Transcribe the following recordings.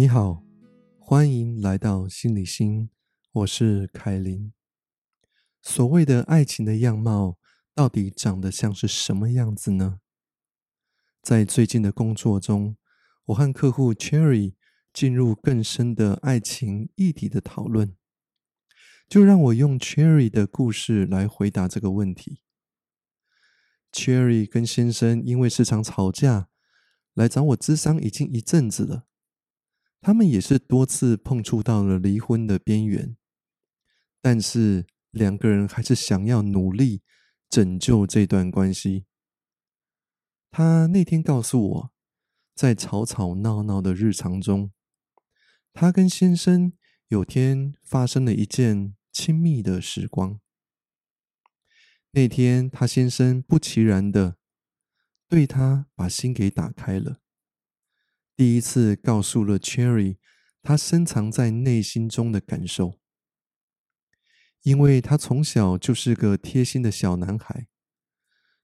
你好，欢迎来到心理心，我是凯琳。所谓的爱情的样貌，到底长得像是什么样子呢？在最近的工作中，我和客户 Cherry 进入更深的爱情议题的讨论。就让我用 Cherry 的故事来回答这个问题。Cherry 跟先生因为市场吵架，来找我咨商已经一阵子了。他们也是多次碰触到了离婚的边缘，但是两个人还是想要努力拯救这段关系。他那天告诉我，在吵吵闹闹的日常中，他跟先生有天发生了一件亲密的时光。那天，他先生不其然的对他把心给打开了，第一次告诉了 Cherry 他深藏在内心中的感受。因为他从小就是个贴心的小男孩，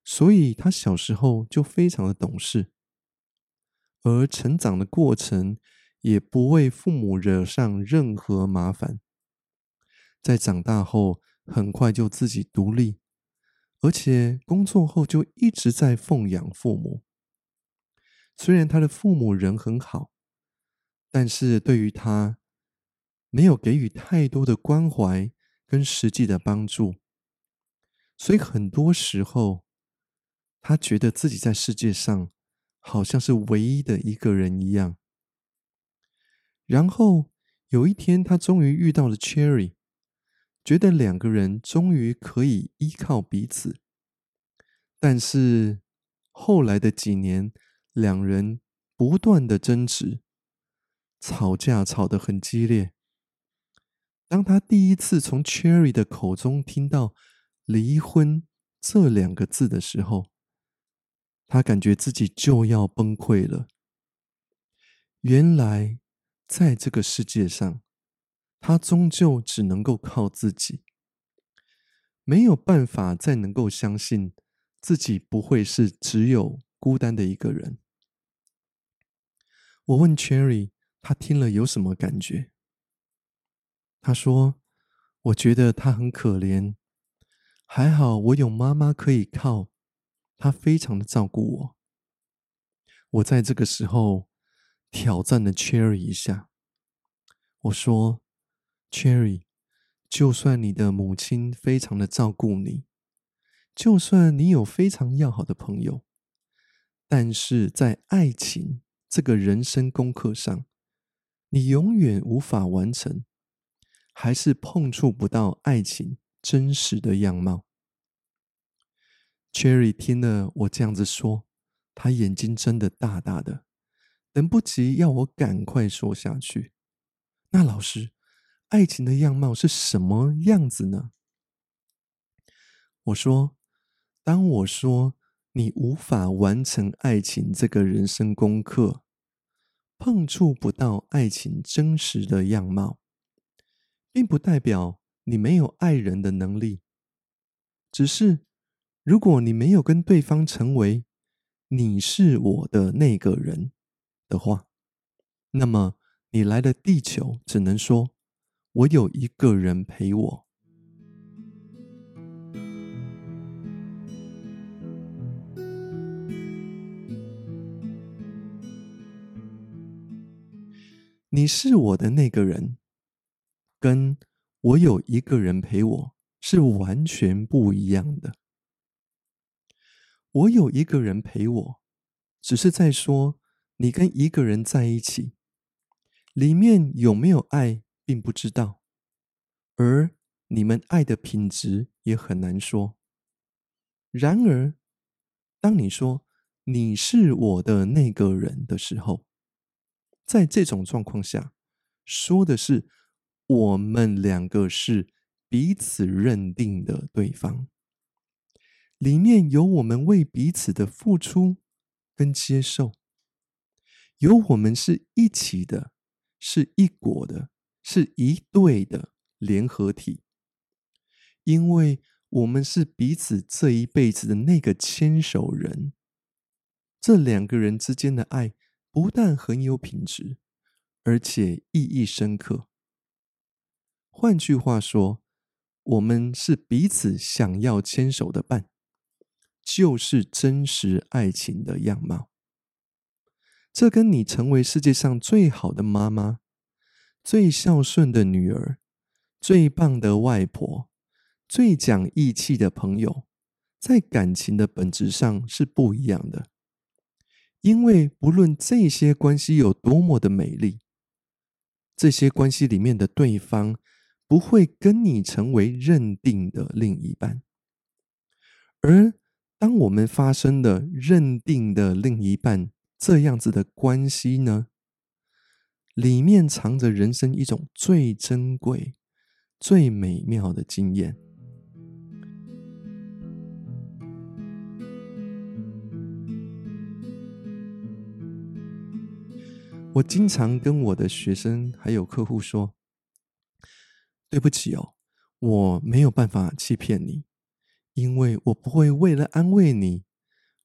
所以他小时候就非常的懂事，而成长的过程也不为父母惹上任何麻烦。在长大后，很快就自己独立。而且工作后就一直在奉养父母。虽然他的父母人很好，但是对于他没有给予太多的关怀跟实际的帮助，所以很多时候他觉得自己在世界上好像是唯一的一个人一样。然后有一天，他终于遇到了 Cherry。觉得两个人终于可以依靠彼此，但是后来的几年，两人不断的争执，吵架吵得很激烈。当他第一次从 Cherry 的口中听到“离婚”这两个字的时候，他感觉自己就要崩溃了。原来，在这个世界上。他终究只能够靠自己，没有办法再能够相信自己不会是只有孤单的一个人。我问 Cherry，他听了有什么感觉？他说：“我觉得他很可怜，还好我有妈妈可以靠，他非常的照顾我。”我在这个时候挑战了 Cherry 一下，我说。Cherry，就算你的母亲非常的照顾你，就算你有非常要好的朋友，但是在爱情这个人生功课上，你永远无法完成，还是碰触不到爱情真实的样貌。Cherry 听了我这样子说，他眼睛睁得大大的，等不及要我赶快说下去。那老师。爱情的样貌是什么样子呢？我说，当我说你无法完成爱情这个人生功课，碰触不到爱情真实的样貌，并不代表你没有爱人的能力。只是，如果你没有跟对方成为你是我的那个人的话，那么你来了地球，只能说。我有一个人陪我。你是我的那个人，跟我有一个人陪我是完全不一样的。我有一个人陪我，只是在说你跟一个人在一起，里面有没有爱？并不知道，而你们爱的品质也很难说。然而，当你说你是我的那个人的时候，在这种状况下，说的是我们两个是彼此认定的对方，里面有我们为彼此的付出跟接受，有我们是一起的，是一果的。是一对的联合体，因为我们是彼此这一辈子的那个牵手人。这两个人之间的爱不但很有品质，而且意义深刻。换句话说，我们是彼此想要牵手的伴，就是真实爱情的样貌。这跟你成为世界上最好的妈妈、最孝顺的女儿、最棒的外婆、最讲义气的朋友，在感情的本质上是不一样的。因为不论这些关系有多么的美丽，这些关系里面的对方不会跟你成为认定的另一半。而当我们发生了认定的另一半这样子的关系呢，里面藏着人生一种最珍贵、最美妙的经验。我经常跟我的学生还有客户说：“对不起哦，我没有办法欺骗你，因为我不会为了安慰你，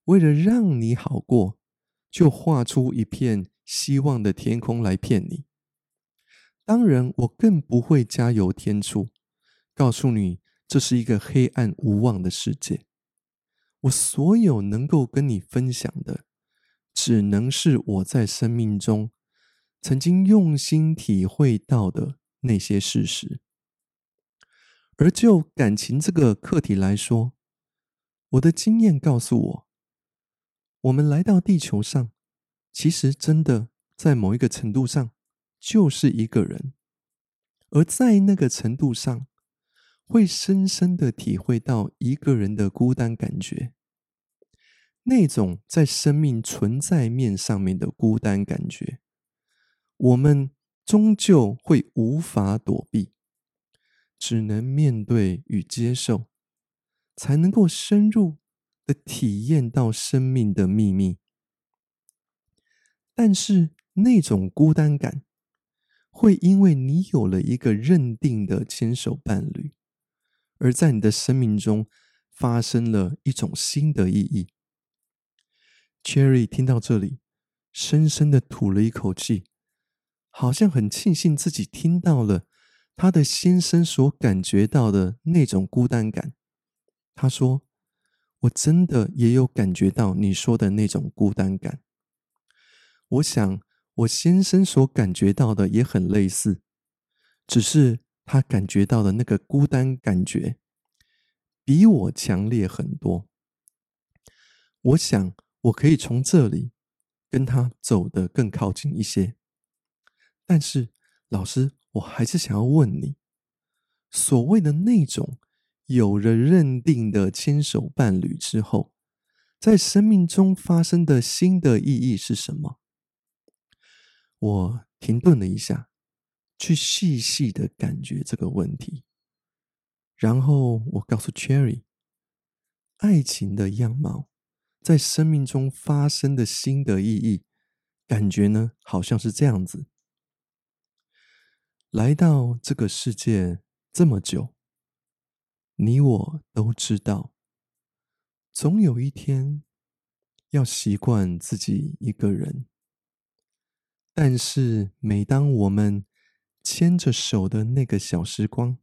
为了让你好过，就画出一片希望的天空来骗你。当然，我更不会加油添醋，告诉你这是一个黑暗无望的世界。我所有能够跟你分享的，只能是我在生命中。”曾经用心体会到的那些事实，而就感情这个课题来说，我的经验告诉我，我们来到地球上，其实真的在某一个程度上就是一个人，而在那个程度上，会深深的体会到一个人的孤单感觉，那种在生命存在面上面的孤单感觉。我们终究会无法躲避，只能面对与接受，才能够深入的体验到生命的秘密。但是那种孤单感，会因为你有了一个认定的牵手伴侣，而在你的生命中发生了一种新的意义。Cherry 听到这里，深深的吐了一口气。好像很庆幸自己听到了他的先生所感觉到的那种孤单感。他说：“我真的也有感觉到你说的那种孤单感。我想我先生所感觉到的也很类似，只是他感觉到的那个孤单感觉比我强烈很多。我想我可以从这里跟他走得更靠近一些。”但是，老师，我还是想要问你，所谓的那种有了认定的牵手伴侣之后，在生命中发生的新的意义是什么？我停顿了一下，去细细的感觉这个问题，然后我告诉 Cherry，爱情的样貌在生命中发生的新的意义，感觉呢，好像是这样子。来到这个世界这么久，你我都知道，总有一天要习惯自己一个人。但是，每当我们牵着手的那个小时光，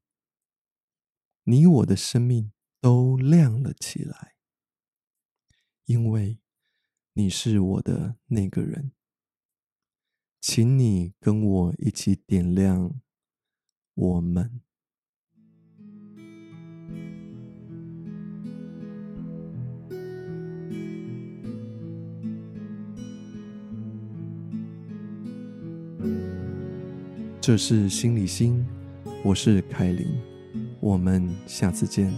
你我的生命都亮了起来，因为你是我的那个人。请你跟我一起点亮我们。这是心理心，我是凯琳，我们下次见。